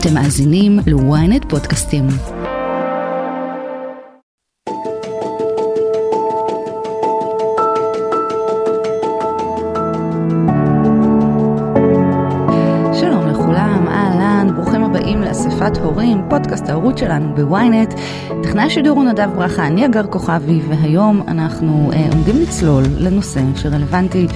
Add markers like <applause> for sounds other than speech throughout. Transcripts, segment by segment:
אתם מאזינים ל-ynet פודקאסטים. שלום לכולם, אהלן, ברוכים הבאים לאספת הורים, פודקאסט ההורות שלנו בוויינט. טכנאי השידור הוא נדב ברכה, אני אגר כוכבי, והיום אנחנו אה, עומדים לצלול לנושא שרלוונטי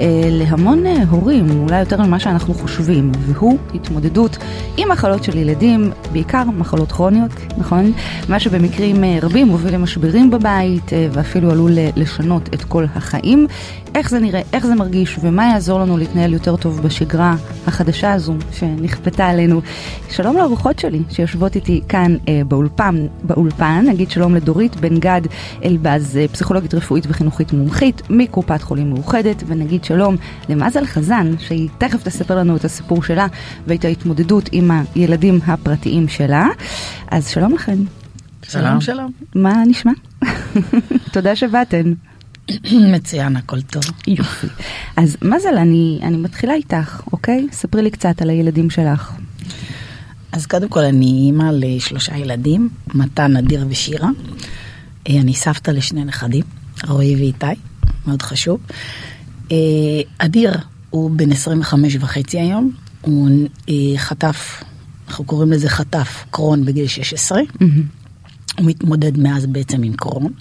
אה, להמון אה, הורים, אולי יותר ממה שאנחנו חושבים, והוא התמודדות עם מחלות של ילדים, בעיקר מחלות כרוניות, נכון? מה שבמקרים אה, רבים מוביל למשברים בבית, אה, ואפילו עלול אה, לשנות את כל החיים. איך זה נראה, איך זה מרגיש, ומה יעזור לנו להתנהל יותר טוב בשגרה החדשה הזו שנכפתה עלינו. שלום לארוחות שלי שיושבות איתי כאן אה, באולפן, באולפן, נגיד שלום לדורית בן גד אלבז, פסיכולוגית רפואית וחינוכית מומחית מקופת חולים מאוחדת, ונגיד שלום למזל חזן, שהיא תכף תספר לנו את הסיפור שלה ואת ההתמודדות עם הילדים הפרטיים שלה. אז שלום לכם. שלום שלום. מה נשמע? <laughs> תודה שבאתן. <clears throat> מצוין, הכל טוב. יופי. אז מזל, אני, אני מתחילה איתך, אוקיי? ספרי לי קצת על הילדים שלך. אז קודם כל אני אימא לשלושה ילדים, מתן, אדיר ושירה. אה, אני סבתא לשני נכדים, רועי ואיתי, מאוד חשוב. אה, אדיר הוא בן 25 וחצי היום, הוא אה, חטף, אנחנו קוראים לזה חטף קרון בגיל 16. הוא מתמודד מאז בעצם עם קרון,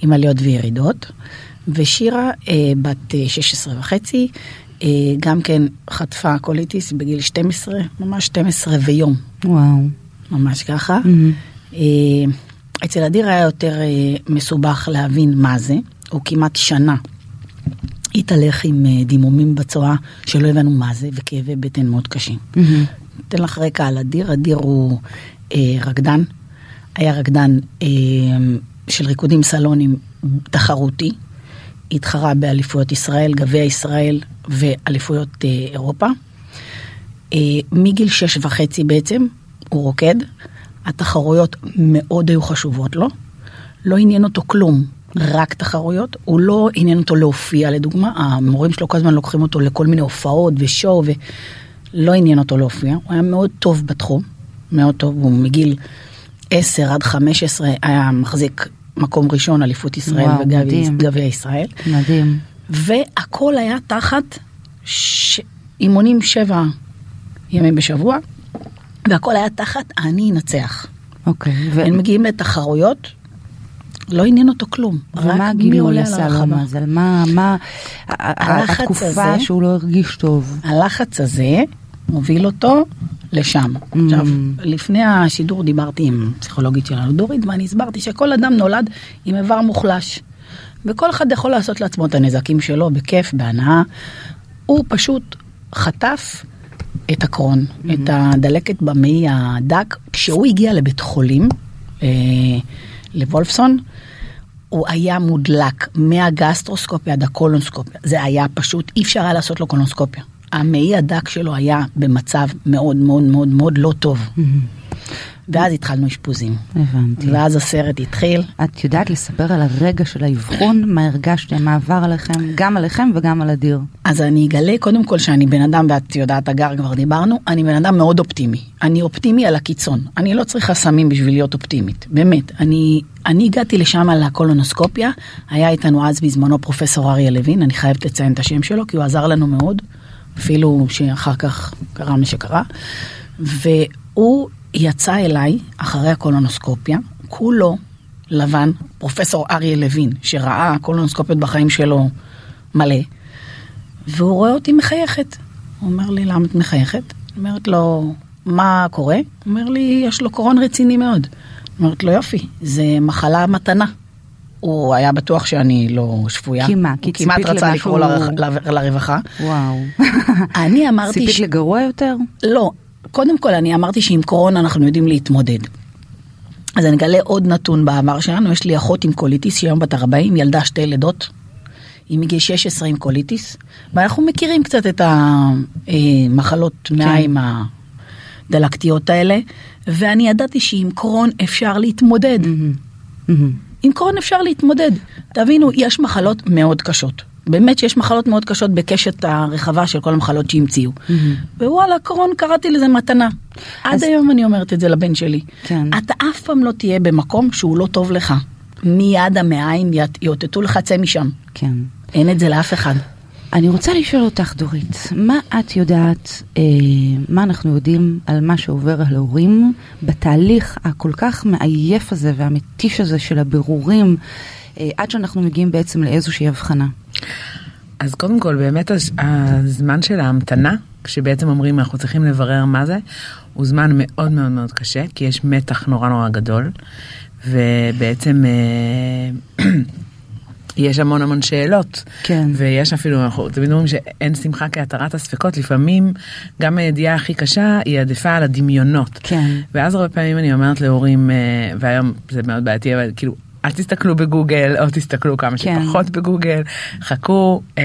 עם עליות וירידות. ושירה, אה, בת אה, 16 וחצי, אה, גם כן חטפה קוליטיס בגיל 12, ממש 12 ויום, וואו. ממש ככה. Mm-hmm. אה, אצל אדיר היה יותר אה, מסובך להבין מה זה, הוא כמעט שנה התהלך עם אה, דימומים בצואה שלא הבנו מה זה, וכאבי בטן מאוד קשים. Mm-hmm. אתן לך רקע על אדיר, אדיר הוא אה, רקדן, היה רקדן אה, של ריקודים סלונים תחרותי, התחרה באליפויות ישראל, גביע ישראל ואליפויות אה, אירופה. אה, מגיל שש וחצי בעצם הוא רוקד, התחרויות מאוד היו חשובות לו, לא עניין אותו כלום, רק תחרויות, הוא לא עניין אותו להופיע לדוגמה, המורים שלו כל הזמן לוקחים אותו לכל מיני הופעות ושואו ולא עניין אותו להופיע, הוא היה מאוד טוב בתחום, מאוד טוב, הוא מגיל 10 עד 15 היה מחזיק מקום ראשון אליפות ישראל. וגביע ישראל. מדהים. והכל היה תחת ש... אימונים שבע ימים בשבוע, והכל היה תחת אני אנצח. אוקיי. ו- הם מגיעים לתחרויות, לא עניין אותו כלום. רק ומה הגילוי עשה לו? מה, מה, ה- ה- הלחץ התקופה הזה- שהוא לא הרגיש טוב? הלחץ הזה מוביל אותו לשם. Mm. עכשיו, לפני השידור דיברתי עם פסיכולוגית שלנו, דורית, ואני הסברתי שכל אדם נולד עם איבר מוחלש. וכל אחד יכול לעשות לעצמו את הנזקים שלו בכיף, בהנאה. הוא פשוט חטף את הקרון, Mm-hmm. את הדלקת במעי הדק. כשהוא הגיע לבית חולים, אה, לוולפסון, הוא היה מודלק מהגסטרוסקופיה עד הקולונסקופיה. זה היה פשוט, אי אפשר היה לעשות לו קולונסקופיה. המעי הדק שלו היה במצב מאוד מאוד מאוד מאוד לא טוב. ואז התחלנו אשפוזים. הבנתי. ואז הסרט התחיל. את יודעת לספר על הרגע של האבחון? מה הרגשתם? מה עבר עליכם? גם עליכם וגם על אדיר. אז אני אגלה קודם כל שאני בן אדם, ואת יודעת, אגר כבר דיברנו, אני בן אדם מאוד אופטימי. אני אופטימי על הקיצון. אני לא צריכה סמים בשביל להיות אופטימית, באמת. אני, אני הגעתי לשם על הקולונוסקופיה, היה איתנו אז בזמנו פרופסור אריה לוין, אני חייבת לציין את השם שלו, כי הוא עזר לנו מאוד, אפילו שאחר כך קרה מה שקרה. והוא יצא אליי אחרי הקולונוסקופיה, כולו לבן, פרופסור אריה לוין, שראה קולונוסקופיות בחיים שלו מלא. והוא רואה אותי מחייכת. הוא אומר לי, למה את מחייכת? אומרת לו, מה קורה? אומר לי, יש לו קורון רציני מאוד. אומרת לו, יופי, זה מחלה מתנה. הוא היה בטוח שאני לא שפויה. כי מה? כי הוא כמעט ציפית רצה למשהו- לקרוא לרווחה. וואו. אני אמרתי ציפית ש... לגרוע יותר? לא, קודם כל אני אמרתי שעם קרון אנחנו יודעים להתמודד. אז אני אגלה עוד נתון בעבר שלנו, יש לי אחות עם קוליטיס שהיא היום בת 40, ילדה שתי לידות. היא מגיל 16 עם קוליטיס, ואנחנו מכירים קצת את המחלות מעיים הדלקתיות האלה, ואני ידעתי שעם קרון אפשר להתמודד. מהמם. עם קרון אפשר להתמודד. תבינו, יש מחלות מאוד קשות. באמת שיש מחלות מאוד קשות בקשת הרחבה של כל המחלות שהמציאו. ווואלה, קרון, קראתי לזה מתנה. עד אז- היום אני אומרת את זה לבן שלי. כן. אתה אף פעם לא תהיה במקום שהוא לא טוב לך. מיד המעיים יאותתו לך, צא משם. כן. אין את זה לאף אחד. אני רוצה לשאול אותך, דורית, מה את יודעת, אה, מה אנחנו יודעים על מה שעובר על ההורים בתהליך הכל כך מעייף הזה והמתיש הזה של הבירורים, אה, עד שאנחנו מגיעים בעצם לאיזושהי הבחנה? אז קודם כל באמת הזמן של ההמתנה, כשבעצם אומרים אנחנו צריכים לברר מה זה, הוא זמן מאוד מאוד מאוד קשה, כי יש מתח נורא נורא גדול, ובעצם אה, <clears throat> יש המון המון שאלות. כן. ויש אפילו, אנחנו תמיד אומרים שאין שמחה כהתרת הספקות, לפעמים גם הידיעה הכי קשה היא עדיפה על הדמיונות. כן. ואז הרבה פעמים אני אומרת להורים, אה, והיום זה מאוד בעייתי, אבל כאילו, אל תסתכלו בגוגל, או תסתכלו כמה כן. שפחות בגוגל, חכו אה,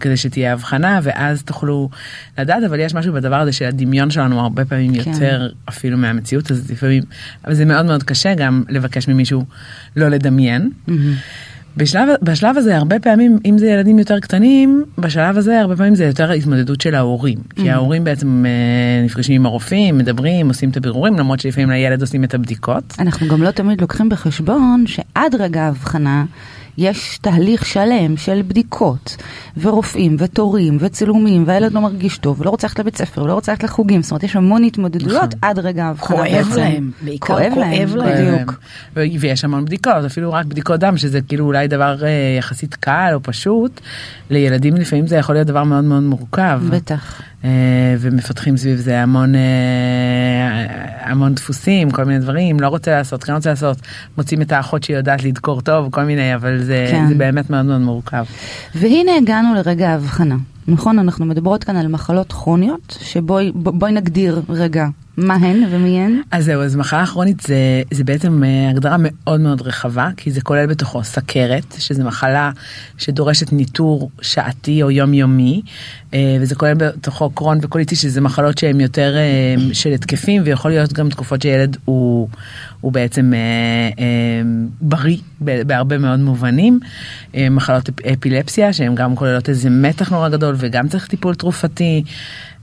כדי שתהיה הבחנה, ואז תוכלו לדעת, אבל יש משהו בדבר הזה שהדמיון שלנו הרבה פעמים כן. יותר אפילו מהמציאות, אז לפעמים, אבל זה מאוד מאוד קשה גם לבקש ממישהו לא לדמיין. מהמם. בשלב, בשלב הזה הרבה פעמים אם זה ילדים יותר קטנים בשלב הזה הרבה פעמים זה יותר התמודדות של ההורים כי ההורים בעצם אה, נפגשים עם הרופאים מדברים עושים את הבירורים למרות שלפעמים לילד עושים את הבדיקות. אנחנו גם לא תמיד לוקחים בחשבון שעד רגע ההבחנה יש תהליך שלם של בדיקות ורופאים ותורים וצילומים והילד לא מרגיש טוב ולא רוצה ללכת לבית ספר ולא רוצה ללכת לחוגים זאת אומרת יש המון התמודדויות נכון. עד רגע ההבחנה כואב. להם, בעיקר כואב להם. בדיוק. ויש המון בדיקות אפילו רק בדיקות דם שזה כאילו אולי דבר אה, יחסית קל או פשוט לילדים לפעמים זה יכול להיות דבר מאוד מאוד מורכב. בטח. אה, ומפתחים סביב זה המון אה, המון דפוסים כל מיני דברים לא רוצה לעשות כן רוצה לעשות מוצאים את האחות שהיא יודעת לדקור טוב כל מיני אבל זה, כן. זה באמת מאוד מאוד מורכב. והנה הגענו לרגע ההבחנה. נכון, אנחנו מדברות כאן על מחלות כרוניות, שבואי ב- בואי נגדיר רגע מה הן ומי הן. אז זהו אז מחלה כרונית זה זה בעצם אה, הגדרה מאוד מאוד רחבה כי זה כולל בתוכו סכרת שזה מחלה שדורשת ניטור שעתי או יומיומי אה, וזה כולל בתוכו קרון וקוליטיס שזה מחלות שהן יותר אה, של התקפים ויכול להיות גם תקופות שילד הוא, הוא בעצם אה, אה, בריא בהרבה מאוד מובנים אה, מחלות אפ- אפילפסיה שהן גם כוללות איזה מתח נורא גדול וגם צריך טיפול תרופתי.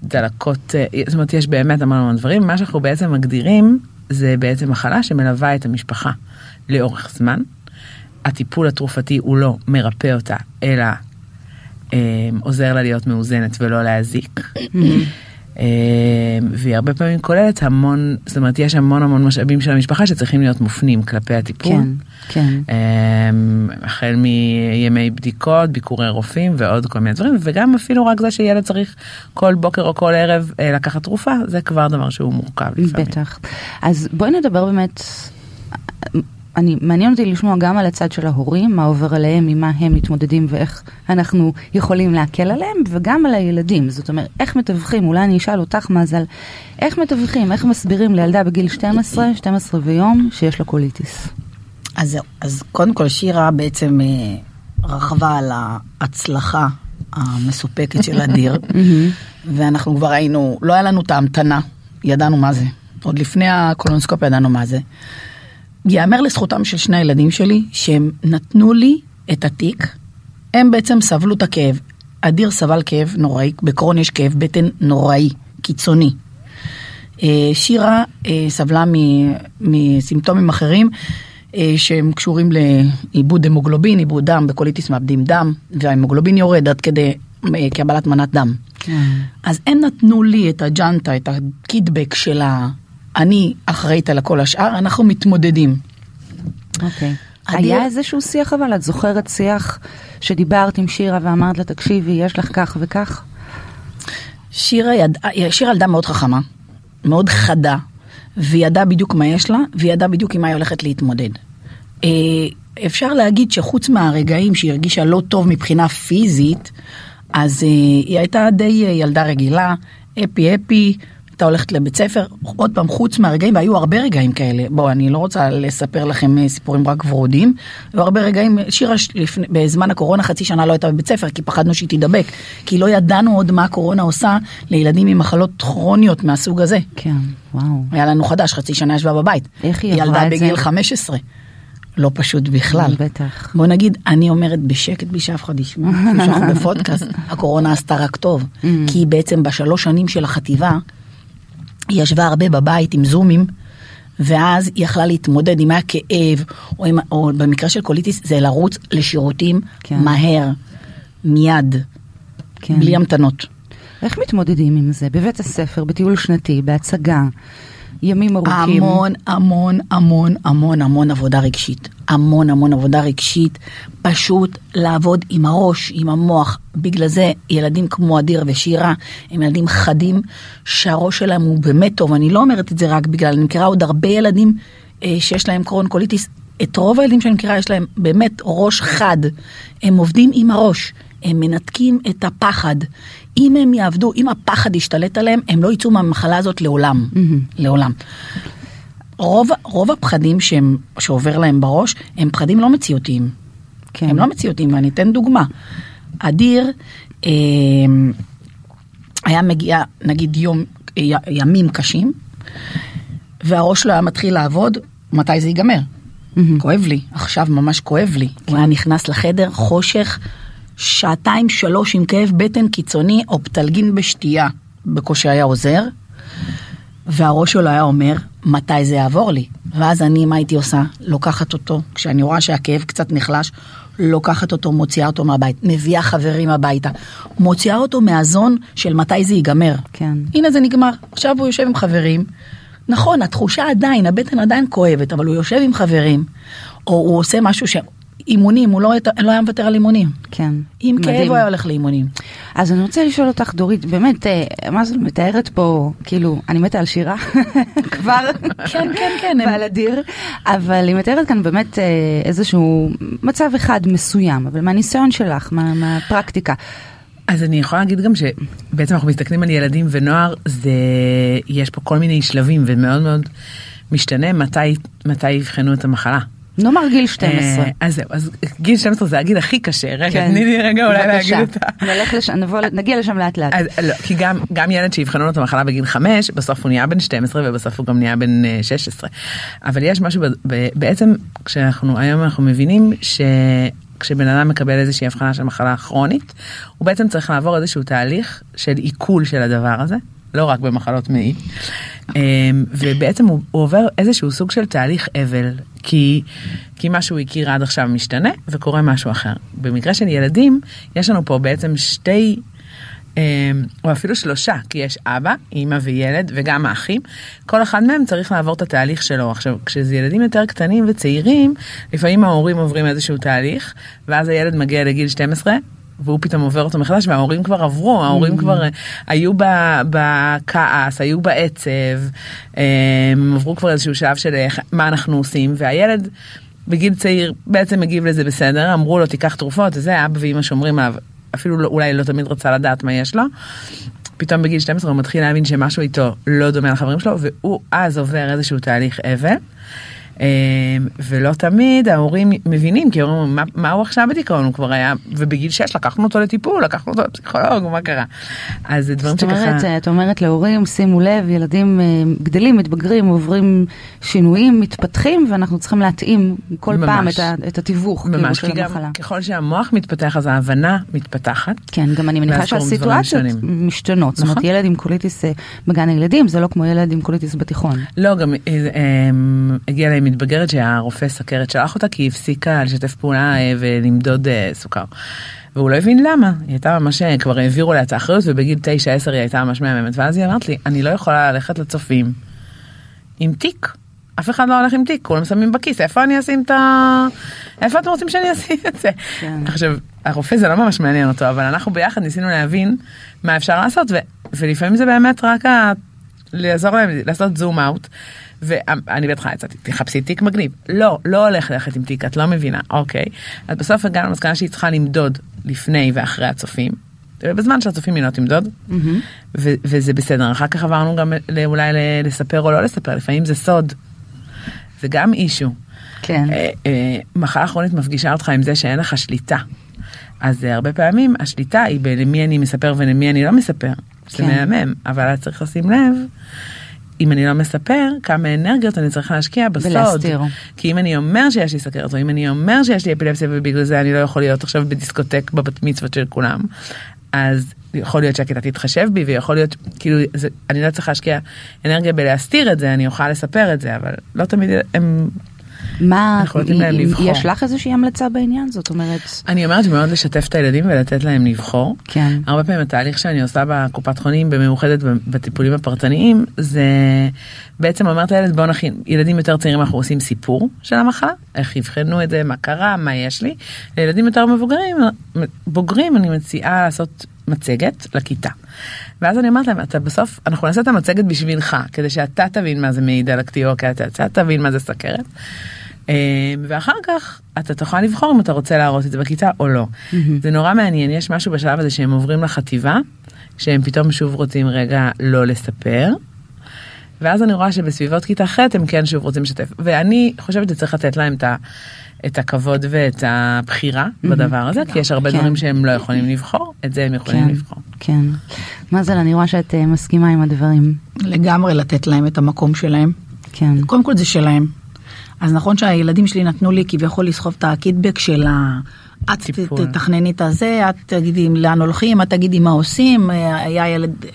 דלקות, אה, זאת אומרת יש באמת המון המון דברים, מה שאנחנו בעצם מגדירים זה בעצם מחלה שמלווה את המשפחה לאורך זמן. הטיפול התרופתי הוא לא מרפא אותה, אלא אה, עוזר לה להיות מאוזנת ולא להזיק. אה, והיא הרבה פעמים כוללת המון, זאת אומרת יש המון המון משאבים של המשפחה שצריכים להיות מופנים כלפי הטיפול. כן, כן. אמ, החל מימי בדיקות, ביקורי רופאים ועוד כל מיני דברים, וגם אפילו רק זה שילד צריך כל בוקר או כל ערב אה, לקחת תרופה, זה כבר דבר שהוא מורכב לפעמים. בטח. אז בואי נדבר באמת, אני, מעניין אותי לשמוע גם על הצד של ההורים, מה עובר עליהם, ממה הם מתמודדים ואיך אנחנו יכולים להקל עליהם, וגם על הילדים. זאת אומרת, איך מתווכים, אולי אני אשאל אותך מזל, איך מתווכים, איך מסבירים לילדה בגיל 12, 12 ויום, שיש לה קוליטיס. אז זהו, אז קודם כל שירה בעצם אה, רכבה על ההצלחה המסופקת של אדיר, <laughs> ואנחנו כבר היינו, לא היה לנו את ההמתנה, ידענו מה זה. עוד לפני הקולונוסקופיה ידענו מה זה. יאמר לזכותם של שני הילדים שלי, שהם נתנו לי את התיק, הם בעצם סבלו את הכאב. אדיר סבל כאב נוראי, בקרון יש כאב בטן נוראי, קיצוני. אה, שירה אה, סבלה מסימפטומים אחרים אה, שהם קשורים לאיבוד המוגלובין, איבוד דם, בקוליטיס מאבדים דם, וההמוגלובין יורד עד כדי קבלת מנת דם. אז הם נתנו לי את הג'אנטה, את הקידבק של ה... אני אחראית על כל השאר, אנחנו מתמודדים. אוקיי. אדיר- היה איזשהו שיח אבל, את זוכרת שיח שדיברת עם שירה ואמרת לה, תקשיבי, יש לך כך וכך? שירה ידעה, שירה ילדה מאוד חכמה, מאוד חדה, והיא ידעה בדיוק מה יש לה, והיא ידעה בדיוק עם מה היא הולכת להתמודד. אה, אפשר להגיד שחוץ מהרגעים שהיא הרגישה לא טוב מבחינה פיזית, אז אה, היא הייתה די אה, ילדה רגילה, אפי אפי, הייתה הולכת לבית ספר, עוד פעם, חוץ מהרגעים, והיו הרבה רגעים כאלה, בואו, אני לא רוצה לספר לכם אה, סיפורים רק ורודים, היו הרבה רגעים, שירה לפני, בזמן הקורונה חצי שנה לא הייתה בבית ספר, כי פחדנו שהיא תידבק, כי לא ידענו עוד מה הקורונה עושה לילדים עם מחלות כרוניות מהסוג הזה. כן, וואו. היה לנו חדש, חצי שנה ישבה בבית. איך היא עברה ילדה את זה? בגיל 15. לא פשוט בכלל. בטח. בוא נגיד, אני אומרת בשקט בלי שאף אחד ישמע, <laughs> שאנחנו בפודקאסט, הקורונה עשתה רק טוב. אממ. כי בעצם בשלוש שנים של החטיבה, היא ישבה הרבה בבית עם זומים, ואז היא יכלה להתמודד אם היה כאב, או, עם, או במקרה של קוליטיס זה לרוץ לשירותים כן. מהר, מיד. כן. בלי המתנות. איך מתמודדים עם זה? בבית הספר, בטיול שנתי, בהצגה, ימים ארוכים. המון, המון, המון, המון, המון עבודה רגשית. המון, המון עבודה רגשית. פשוט לעבוד עם הראש, עם המוח. בגלל זה ילדים כמו אדיר ושירה הם ילדים חדים, שהראש שלהם הוא באמת טוב. אני לא אומרת את זה רק בגלל, אני מכירה עוד הרבה ילדים אה, שיש להם קרון קוליטיס. את רוב הילדים שאני מכירה יש להם באמת ראש חד. הם עובדים עם הראש. הם מנתקים את הפחד. אם הם יעבדו, אם הפחד ישתלט עליהם, הם לא יצאו מהמחלה הזאת לעולם. לעולם. רוב, רוב הפחדים שהם, שעובר להם בראש, הם פחדים לא מציאותיים. כן. הם לא מציאותיים, ואני אתן דוגמה. אדיר אה, היה מגיע, נגיד, יום, י, ימים קשים, והראש שלו היה מתחיל לעבוד, מתי זה ייגמר? כואב לי, עכשיו ממש כואב לי. הוא היה נכנס לחדר, חושך, שעתיים שלוש עם כאב בטן קיצוני, אופטלגין בשתייה, בקושי היה עוזר, והראש שלו היה אומר, מתי זה יעבור לי? ואז אני, מה הייתי עושה? לוקחת אותו, כשאני רואה שהכאב קצת נחלש, לוקחת אותו, מוציאה אותו מהבית, מביאה חברים הביתה, מוציאה אותו מהזון של מתי זה ייגמר. כן. הנה זה נגמר, עכשיו הוא יושב עם חברים. נכון, התחושה עדיין, הבטן עדיין כואבת, אבל הוא יושב עם חברים, או הוא עושה משהו ש... אימונים, הוא לא, לא היה מוותר על אימונים. כן. עם כאב מדהים. הוא היה הולך לאימונים. אז אני רוצה לשאול אותך, דורית, באמת, אה, מה זה מתארת פה, כאילו, אני מתה על שירה, <laughs> כבר, כן, כן, כן. הם- ועל אדיר, אבל היא מתארת כאן באמת אה, איזשהו מצב אחד מסוים, אבל מהניסיון שלך, מה- מהפרקטיקה. אז אני יכולה להגיד גם שבעצם אנחנו מסתכלים על ילדים ונוער, זה, יש פה כל מיני שלבים ומאוד מאוד משתנה מתי, מתי יבחנו את המחלה. נאמר גיל 12. אה, אז זהו, אז גיל 12 זה הגיל הכי קשה, רגע, כן. תני לי רגע אולי. להגיד את ה... נלך לשם, נגיע לשם לאט לאט. לא, כי גם, ילד שיבחנו לו את המחלה בגיל 5, בסוף הוא נהיה בן 12 ובסוף הוא גם נהיה בן אה, 16. אבל יש משהו, בעצם כשאנחנו, היום אנחנו מבינים שכשבן אדם מקבל איזושהי הבחנה של מחלה כרונית, הוא בעצם צריך לעבור איזשהו תהליך של עיכול של הדבר הזה. לא רק במחלות מעי, אמ, ובעצם הוא, הוא עובר איזשהו סוג של תהליך אבל, כי, כי מה שהוא הכיר עד עכשיו משתנה וקורה משהו אחר. במקרה של ילדים, יש לנו פה בעצם שתי אמ, או אפילו שלושה, כי יש אבא, אימא וילד וגם האחים, כל אחד מהם צריך לעבור את התהליך שלו. עכשיו, כשזה ילדים יותר קטנים וצעירים, לפעמים ההורים עוברים איזשהו תהליך, ואז הילד מגיע לגיל 12. והוא פתאום עובר אותו מחדש וההורים כבר עברו ההורים כבר אה, היו בכעס היו בעצב אה, הם עברו כבר איזשהו שלב של איך- מה אנחנו עושים והילד בגיל צעיר בעצם מגיב לזה בסדר אמרו לו תיקח תרופות וזה אבא ואמא שומרים עליו אפילו לא, אולי לא תמיד רצה לדעת מה יש לו. פתאום בגיל 12 הוא מתחיל להבין שמשהו איתו לא דומה לחברים שלו והוא אז עובר איזשהו תהליך אבל. אמ, ולא תמיד ההורים מבינים כי אומרים מה, מה הוא עכשיו בדיכאון הוא כבר היה ובגיל 6 לקחנו אותו לטיפול לקחנו אותו לפסיכולוג מה קרה. אז זה דברים זאת אומרת, שככה את אומרת להורים, שימו לב, ילדים אה, גדלים, מתבגרים, עוברים שינויים, מתפתחים, ואנחנו צריכים להתאים כל ממש. פעם את, ה, את התיווך כאילו, ממש של כי גם המחלה. ככל שהמוח מתפתח אז ההבנה מתפתחת. כן, גם אני מניחה שהסיטואציות. משתנות. זאת אומרת, נכון. ילד עם קוליטיס אה, בגן הילדים זה לא כמו ילד עם קוליטיס בתיכון. לא גם אה, הגיעה אליי מתבגרת שהרופא סכרת שלח אותה כי היא הפסיקה לשתף פעולה אה, ולמדוד אה, סוכר. והוא לא הבין למה, היא הייתה ממש, אה, כבר העבירו לה את האחריות ובגיל 9-10 היא הייתה ממש מהממת ואז היא אמרת לי אני לא יכולה ללכת לצופים עם תיק. אף אחד לא הולך עם תיק, כולם שמים בכיס, איפה אני אשים את ה... איפה אתם רוצים שאני אשים את זה? כן. עכשיו, הרופא זה לא ממש מעניין אותו, אבל אנחנו ביחד ניסינו להבין מה אפשר לעשות, ו... ולפעמים זה באמת רק ה... לעזור להם לעשות זום אאוט. ואני בטח יצאתי, תחפשי תיק מגניב. לא, לא הולך ללכת עם תיק, את לא מבינה, אוקיי. אז בסוף הגענו למסקנה שהיא צריכה למדוד לפני ואחרי הצופים. ובזמן שהצופים היא לא תמדוד, ו- וזה בסדר. אחר כך עברנו גם אולי לספר או לא לספר, לפעמים זה סוד. זה גם אישו. כן. אה, אה, מחלה כרונית מפגישה אותך עם זה שאין לך שליטה. אז אה, הרבה פעמים השליטה היא בלמי אני מספר ולמי אני לא מספר. זה כן. מהמם, אבל את צריך לשים לב, אם אני לא מספר, כמה אנרגיות אני צריך להשקיע בסוד. ולהסתיר. כי אם אני אומר שיש לי סכרת, או אם אני אומר שיש לי אפילפסיה ובגלל זה אני לא יכול להיות עכשיו בדיסקוטק בבת מצוות של כולם, אז יכול להיות שהכיתה תתחשב בי ויכול להיות כאילו זה, אני לא צריכה להשקיע אנרגיה בלהסתיר את זה אני אוכל לספר את זה אבל לא תמיד הם מה. יש לך איזושהי המלצה בעניין? זאת אומרת, אני אומרת שמאוד לשתף את הילדים ולתת להם לבחור. כן. הרבה פעמים התהליך שאני עושה בקופת חולים במאוחדת בטיפולים הפרטניים זה בעצם אומרת לילד בוא נכין ילדים יותר צעירים אנחנו עושים סיפור של המחלה איך יבחנו את זה מה קרה מה יש לי לילדים יותר מבוגרים בוגרים אני מציעה לעשות מצגת לכיתה. ואז אני אומרת להם אתה בסוף אנחנו נעשה את המצגת בשבילך כדי שאתה תבין מה זה מעיד על הקטיעות כי אתה אתה תבין מה זה סכרת. אה, ואחר כך אתה תוכל לבחור אם אתה רוצה להראות את זה בכיתה או לא. זה נורא מעניין יש משהו בשלב הזה שהם עוברים לחטיבה שהם פתאום שוב רוצים רגע לא לספר. ואז אני רואה שבסביבות כיתה ח' הם כן שוב רוצים לשתף ואני חושבת שצריך לתת להם את, ה, את הכבוד ואת הבחירה בדבר הזה כי יש הרבה כן. דברים שהם לא יכולים לבחור את זה הם יכולים כן, לבחור. כן. מזל, אני רואה שאת אה, מסכימה עם הדברים. לגמרי לתת להם את המקום שלהם. כן. קודם כל זה שלהם. אז נכון שהילדים שלי נתנו לי כביכול לסחוב את הקיטבק של ה... את. תתכנני את הזה, את תגידי לאן הולכים, את תגידי מה עושים, אה, היה ילד,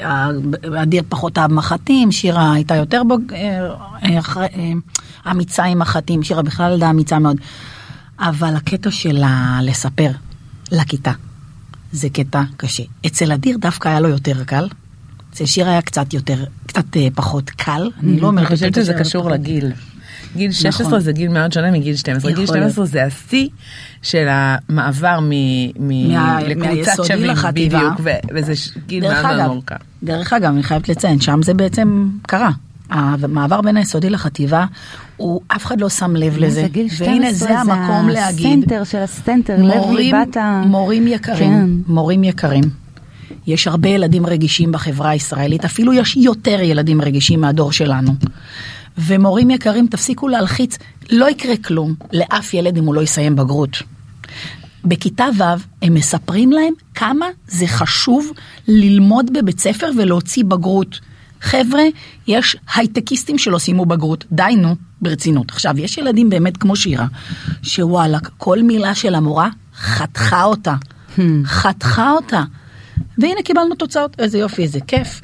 אדיר פחות אהב מחטים, שירה הייתה יותר. אה, אה, אמיצה עם מחטים, שירה בכלל ילדה אמיצה מאוד. אבל הקטע של לספר לכיתה, זה קטע קשה. אצל אדיר דווקא היה לו יותר קל. אצל שיר היה קצת יותר, קצת פחות קל. אני לא אני אומרת... חושבת בקטע שזה קשור. לגיל. גיל 16 נכון. זה גיל מאוד שונה מגיל 12. גיל יכול להיות. 12 זה השיא של המעבר מ- מ- מה- לקבוצת שווים לחטיבה. בדיוק ו- וזה ש- גיל מאוד מאוד מורכב. דרך אגב, אני חייבת לציין, שם זה בעצם קרה. המעבר בין היסודי לחטיבה, הוא, אף אחד לא שם לב לזה. זה גיל 12, והנה זה המקום להגיד, הסנטר של הסנטר, לב מורים, ליבת ה... מורים יקרים, כן. מורים יקרים. יש הרבה ילדים רגישים בחברה הישראלית, אפילו יש יותר ילדים רגישים מהדור שלנו. ומורים יקרים, תפסיקו להלחיץ, לא יקרה כלום לאף ילד אם הוא לא יסיים בגרות. בכיתה ו' הם מספרים להם כמה זה חשוב ללמוד בבית ספר ולהוציא בגרות. חבר'ה, יש הייטקיסטים שלא סיימו בגרות, די נו, ברצינות. עכשיו, יש ילדים באמת כמו שירה, שוואלה, כל מילה של המורה חתכה אותה. חתכה אותה. והנה קיבלנו תוצאות, איזה יופי, איזה כיף.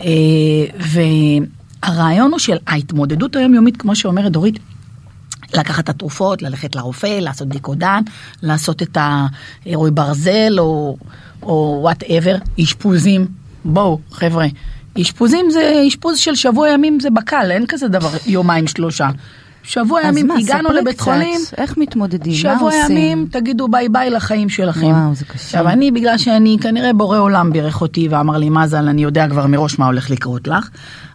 אה, והרעיון הוא של ההתמודדות היומיומית, כמו שאומרת דורית, לקחת את התרופות, ללכת לרופא, לעשות בדיקות דם, לעשות את העירוי ברזל או whatever, אשפוזים. בואו, חבר'ה, אשפוזים זה אשפוז של שבוע ימים זה בקל, אין כזה דבר יומיים שלושה. שבוע ימים מה, הגענו לבית קצת, חולים, איך מתמודדים? מה שבוע עושים? ימים תגידו ביי ביי לחיים שלכם. וואו, זה קשה. עכשיו אני בגלל שאני כנראה בורא עולם בירך אותי ואמר לי מזל אני יודע כבר מראש מה הולך לקרות לך.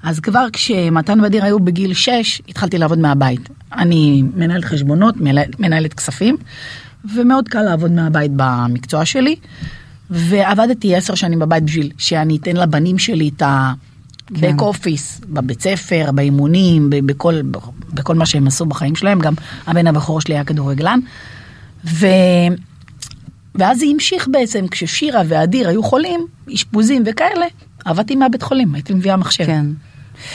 אז כבר כשמתן ואדיר היו בגיל 6 התחלתי לעבוד מהבית. אני מנהלת חשבונות, מנהלת- מנהלת כספים ומאוד קל לעבוד מהבית במקצוע שלי. ועבדתי עשר שנים בבית בשביל שאני אתן לבנים שלי את ה... כן. בק אופיס, בבית ספר, באימונים, בכל, בכל מה שהם עשו בחיים שלהם, גם הבן הבכור שלי היה כדורגלן. ו... ואז זה המשיך בעצם, כששירה ואדיר היו חולים, אשפוזים וכאלה, עבדתי מהבית חולים, הייתי מביאה מחשב. כן.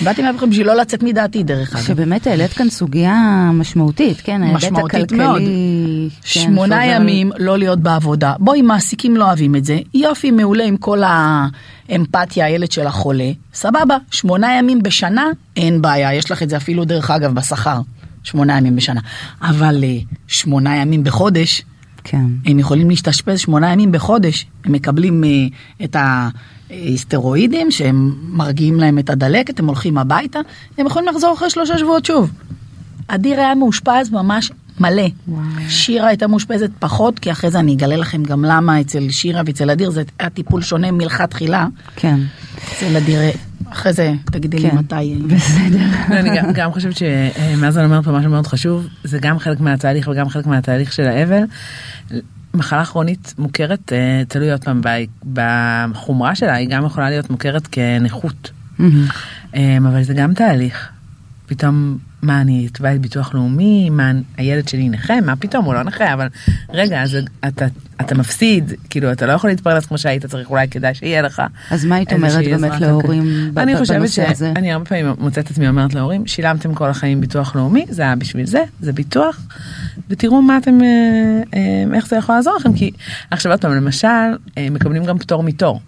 באתי מהבית חולים בשביל לא לצאת מדעתי דרך אגב. שבאמת העלית כאן סוגיה משמעותית, כן, משמעותית. מאוד. כן, שמונה ימים לא להיות בעבודה. בואי, מעסיקים לא אוהבים את זה. יופי, מעולה עם כל האמפתיה, הילד של החולה. סבבה, שמונה ימים בשנה, אין בעיה. יש לך את זה אפילו, דרך אגב, בשכר. שמונה ימים בשנה. אבל אה, שמונה ימים בחודש, כן. הם יכולים להשתשפז שמונה ימים בחודש. הם מקבלים אה, את הסטרואידים שהם מרגיעים להם את הדלקת, הם הולכים הביתה, הם יכולים לחזור אחרי שלושה שבועות שוב. אדיר היה מאושפז ממש מלא. וואו. שירה הייתה מאושפזת פחות, כי אחרי זה אני אגלה לכם גם למה אצל שירה ואצל אדיר זה היה טיפול שונה מלכתחילה. כן. אצל אדיר, אחרי זה תגידי לי כן. מתי. בסדר. אני גם- גם חושבת שמאזן אומרת פה משהו מאוד חשוב זה גם חלק מהתהליך וגם חלק מהתהליך של האבל. מחלה כרונית מוכרת אה, תלוי עוד פעם בחומרה שלה היא גם יכולה להיות מוכרת כנכות. אה, אבל זה גם תהליך. פתאום מה אני אתבע את ביטוח לאומי, מה הילד שלי נכה, מה פתאום הוא לא נכה, אבל רגע, אז אתה, אתה מפסיד, כאילו אתה לא יכול להתפרנס כמו שהיית צריך, אולי כדאי שיהיה לך. אז מה היית אומרת באמת להורים אני חושבת הזה? אני הרבה פעמים מוצאת את עצמי אומרת להורים, שילמתם כל החיים ביטוח לאומי, זה היה בשביל זה, זה ביטוח, ותראו מה אתם, אה, אה, איך זה יכול לעזור לכם, כי עכשיו עוד פעם, למשל, אה, מקבלים גם פטור מתור.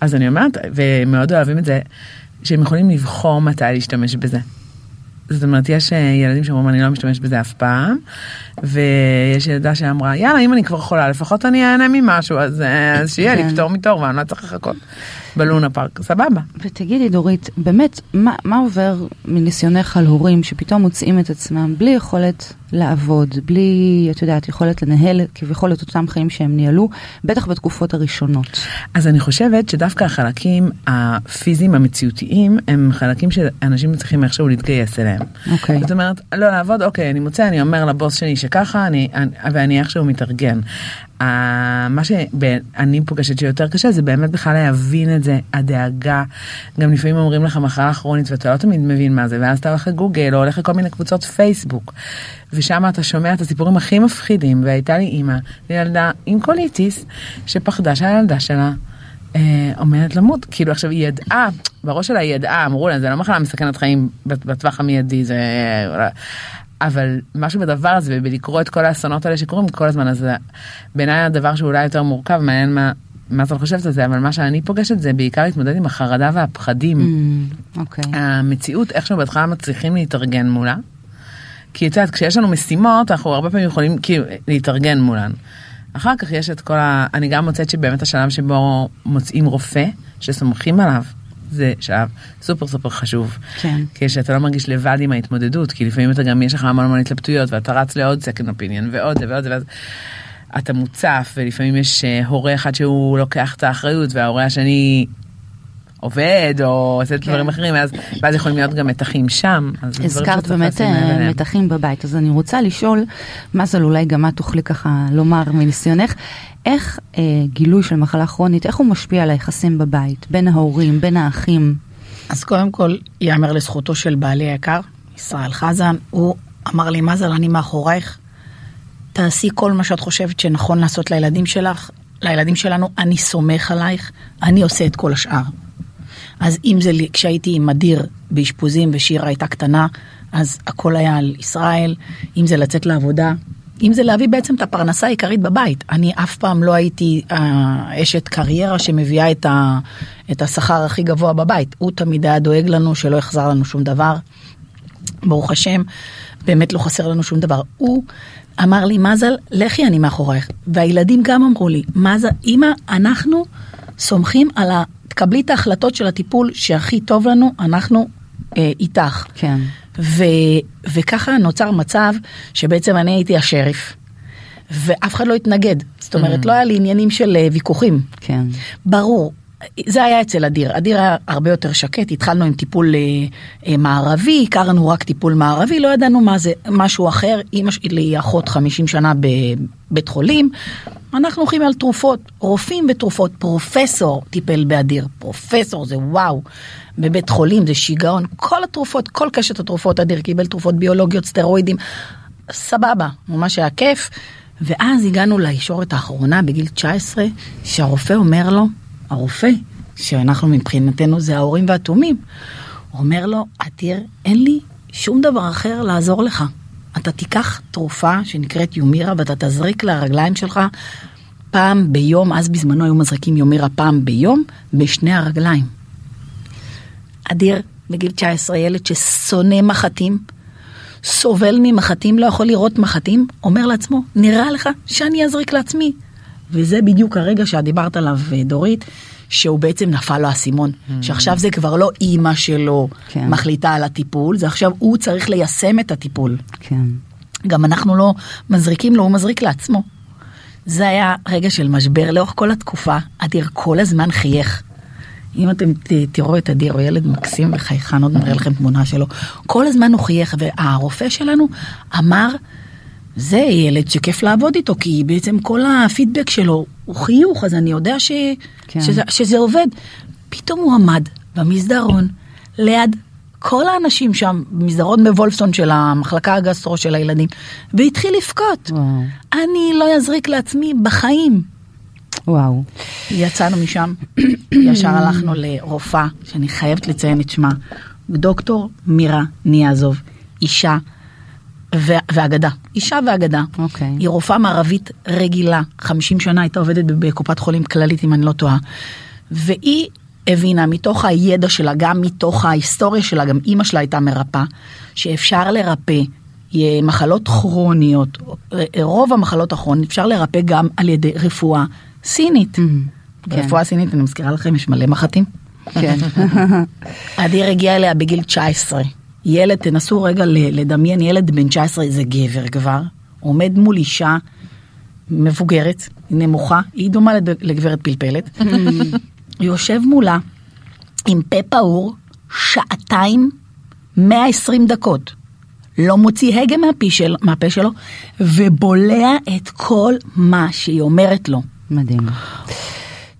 אז אני אומרת, ומאוד אוהבים את זה, שהם יכולים לבחור מתי להשתמש בזה. זאת אומרת, יש אה, ילדים שאומרים, אני לא משתמש בזה אף פעם, ויש ילדה שאמרה, יאללה, אם אני כבר חולה, לפחות אני אענה ממשהו, אז, אה, אז שיהיה כן. לי פטור מתור ואני לא צריך לחכות בלונה פארק, סבבה. ותגידי, דורית, באמת, מה, מה עובר מניסיונך על הורים שפתאום מוצאים את עצמם בלי יכולת לעבוד, בלי, את יודעת, יכולת לנהל כביכול את אותם חיים שהם ניהלו, בטח בתקופות הראשונות. אז אני חושבת שדווקא החלקים הפיזיים המציאותיים הם חלקים שאנשים צריכים איכשהו להתגייס אליהם. אוקיי. זאת אומרת, לא לעבוד, אוקיי, אני מוצא, אני אומר לבוס שלי שככה, אני, אני, ואני איכשהו מתארגן. Uh, מה שאני פוגשת שיותר קשה זה באמת בכלל להבין את זה, הדאגה. גם לפעמים אומרים לך מחלה כרונית ואתה לא תמיד מבין מה זה, ואז אתה הולך לגוגל או הולך לכל מיני קבוצות פייסבוק. ושם אתה שומע את הסיפורים הכי מפחידים, והייתה לי אימא, ילדה עם קוליטיס, שפחדה שהילדה שלה אה, עומדת למות. כאילו עכשיו היא ידעה, בראש שלה היא ידעה, אמרו לה, זה לא מחלה מסכנת חיים בטווח המיידי, זה... אבל משהו בדבר הזה ובלקרוא את כל האסונות האלה שקורים כל הזמן אז בעיניי הדבר שאולי יותר מורכב מעניין מה מה את חושבת על זה אבל מה שאני פוגשת זה בעיקר להתמודד עם החרדה והפחדים. Mm, okay. אוקיי. המציאות איכשהו בהתחלה מצליחים להתארגן מולה. כי את יודעת, כשיש לנו משימות, אנחנו הרבה פעמים יכולים כאילו להתארגן מולן. אחר כך יש את כל ה... אני גם מוצאת שבאמת השלב שבו מוצאים רופא שסומכים עליו. זה שלב סופר סופר חשוב. כן. כי שאתה לא מרגיש לבד עם ההתמודדות, כי לפעמים אתה גם, יש לך המון המון התלבטויות, ואתה רץ לעוד second opinion, ועוד זה ועוד זה, ואז אתה מוצף, ולפעמים יש אה, הורה אחד שהוא לוקח את האחריות, וההורה השני עובד או עושה כן. דברים אחרים אז ואז יכולים להיות גם מתחים שם. הזכרת באמת אה, מתחים בבית אז אני רוצה לשאול מזל אולי גם את תוכלי ככה לומר מניסיונך איך אה, גילוי של מחלה כרונית איך הוא משפיע על היחסים בבית בין ההורים בין האחים. אז קודם כל ייאמר לזכותו של בעלי היקר ישראל חזן הוא אמר לי מזל אני מאחורייך. תעשי כל מה שאת חושבת שנכון לעשות לילדים שלך לילדים שלנו אני סומך עלייך אני עושה את כל השאר. אז אם זה כשהייתי עם אדיר באשפוזים ושירה הייתה קטנה, אז הכל היה על ישראל, אם זה לצאת לעבודה, אם זה להביא בעצם את הפרנסה העיקרית בבית. אני אף פעם לא הייתי אה, אשת קריירה שמביאה את, ה, את השכר הכי גבוה בבית. הוא תמיד היה דואג לנו שלא יחזר לנו שום דבר. ברוך השם, באמת לא חסר לנו שום דבר. הוא אמר לי, מזל, לכי אני מאחורייך. והילדים גם אמרו לי, מזל, אמא, אנחנו סומכים על ה... תקבלי את ההחלטות של הטיפול שהכי טוב לנו, אנחנו אה, איתך. כן. ו, וככה נוצר מצב שבעצם אני הייתי השריף. ואף אחד לא התנגד, זאת אומרת mm. לא היה לי עניינים של אה, ויכוחים. כן. ברור, זה היה אצל אדיר, אדיר היה הרבה יותר שקט, התחלנו עם טיפול אה, אה, מערבי, הכרנו רק טיפול מערבי, לא ידענו מה זה משהו אחר, אמא שלי אחות 50 שנה בבית חולים, אנחנו הולכים על תרופות, רופאים ותרופות, פרופסור טיפל באדיר, פרופסור זה וואו, בבית חולים זה שיגעון, כל התרופות, כל קשת התרופות, אדיר קיבל תרופות ביולוגיות, סטרואידים, סבבה, ממש היה כיף. ואז הגענו לישורת האחרונה בגיל 19, שהרופא אומר לו, הרופא, שאנחנו מבחינתנו זה ההורים והתומים, אומר לו, אדיר, אין לי שום דבר אחר לעזור לך. אתה תיקח תרופה שנקראת יומירה ואתה תזריק לרגליים שלך פעם ביום, אז בזמנו היו מזריקים יומירה פעם ביום, בשני הרגליים. אדיר, בגיל 19, ילד ששונא מחטים, סובל ממחטים, לא יכול לראות מחטים, אומר לעצמו, נראה לך שאני אזריק לעצמי. וזה בדיוק הרגע שאת דיברת עליו, דורית, שהוא בעצם נפל לו האסימון. Mm. שעכשיו זה כבר לא אימא שלו כן. מחליטה על הטיפול, זה עכשיו הוא צריך ליישם את הטיפול. כן. גם אנחנו לא מזריקים לו, הוא מזריק לעצמו. זה היה רגע של משבר לאורך כל התקופה, אדיר כל הזמן חייך. אם אתם תראו את אדיר, הוא ילד מקסים וחייכן, עוד נראה לכם תמונה שלו. כל הזמן הוא חייך, והרופא שלנו אמר, זה ילד שכיף לעבוד איתו, כי בעצם כל הפידבק שלו הוא חיוך, אז אני יודע ש... כן. שזה, שזה עובד. פתאום הוא עמד במסדרון, ליד כל האנשים שם, מסדרון בוולפסון של המחלקה הגסטרו של הילדים, והתחיל לבכות. וואו. אני לא אזריק לעצמי בחיים. וואו. יצאנו משם, <clears throat> ישר הלכנו לרופאה, שאני חייבת לציין את שמה, דוקטור מירה ניאזוב, אישה ואגדה, אישה ואגדה. אוקיי. היא רופאה מערבית רגילה, 50 שנה הייתה עובדת בקופת חולים כללית אם אני לא טועה. והיא הבינה מתוך הידע שלה, גם מתוך ההיסטוריה שלה, גם אימא שלה הייתה מרפאה, שאפשר לרפא אה, מחלות כרוניות, אה, רוב המחלות הכרוניות אפשר לרפא גם על ידי רפואה סינית. כן. ברפואה סינית, אני מזכירה לכם, יש מלא מחטים. כן. <laughs> אדיר הגיע אליה בגיל 19. ילד, תנסו רגע לדמיין ילד בן 19, זה גבר כבר, עומד מול אישה מבוגרת, נמוכה, היא דומה לגברת פלפלת, <laughs> יושב מולה עם פה פעור, שעתיים, 120 דקות. לא מוציא הגה מהפה, של, מהפה שלו, ובולע את כל מה שהיא אומרת לו. מדהים.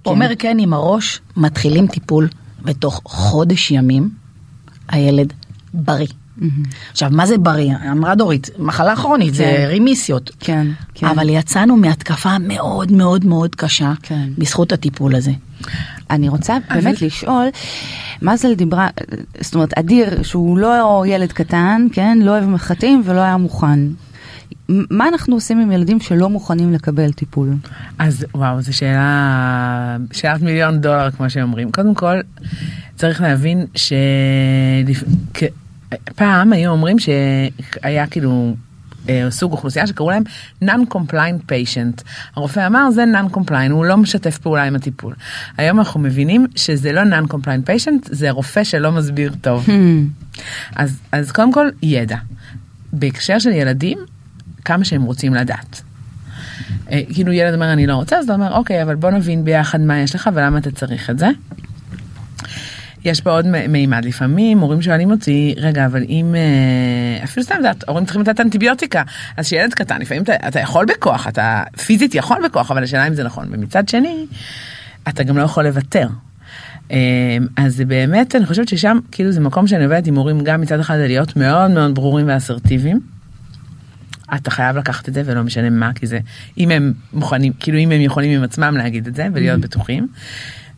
אומר כן עם הראש, מתחילים טיפול, ותוך חודש ימים הילד בריא. עכשיו, מה זה בריא? אמרה דורית, מחלה כרונית, זה כן. רימיסיות. כן, כן. אבל יצאנו מהתקפה מאוד מאוד מאוד קשה, כן. בזכות הטיפול הזה. אני רוצה באמת לשאול, מזל דיברה, זאת אומרת, אדיר, שהוא לא ילד קטן, כן, לא אוהב מחטים ולא היה מוכן. מה אנחנו עושים עם ילדים שלא מוכנים לקבל טיפול? אז וואו, זו שאלה, שאלת מיליון דולר כמו שאומרים. קודם כל, צריך להבין שפעם היו אומרים שהיה כאילו אה, סוג אוכלוסייה שקראו להם non-compliant patient. הרופא אמר זה non-compliant, הוא לא משתף פעולה עם הטיפול. היום אנחנו מבינים שזה לא non-compliant patient, זה רופא שלא מסביר טוב. אז, אז קודם כל, ידע. בהקשר של ילדים, כמה שהם רוצים לדעת. אה, כאילו ילד אומר אני לא רוצה אז אתה אומר אוקיי אבל בוא נבין ביחד מה יש לך ולמה אתה צריך את זה. יש פה עוד מימד לפעמים הורים שואלים אותי רגע אבל אם אה, אפילו סתם את הורים צריכים לתת אנטיביוטיקה אז שילד קטן לפעמים אתה, אתה יכול בכוח אתה פיזית יכול בכוח אבל השאלה אם זה נכון ומצד שני אתה גם לא יכול לוותר. אה, אז באמת אני חושבת ששם כאילו זה מקום שאני עובדת עם הורים גם מצד אחד להיות מאוד מאוד ברורים ואסרטיביים. אתה חייב לקחת את זה ולא משנה מה כי זה אם הם מוכנים כאילו אם הם יכולים עם עצמם להגיד את זה ולהיות בטוחים.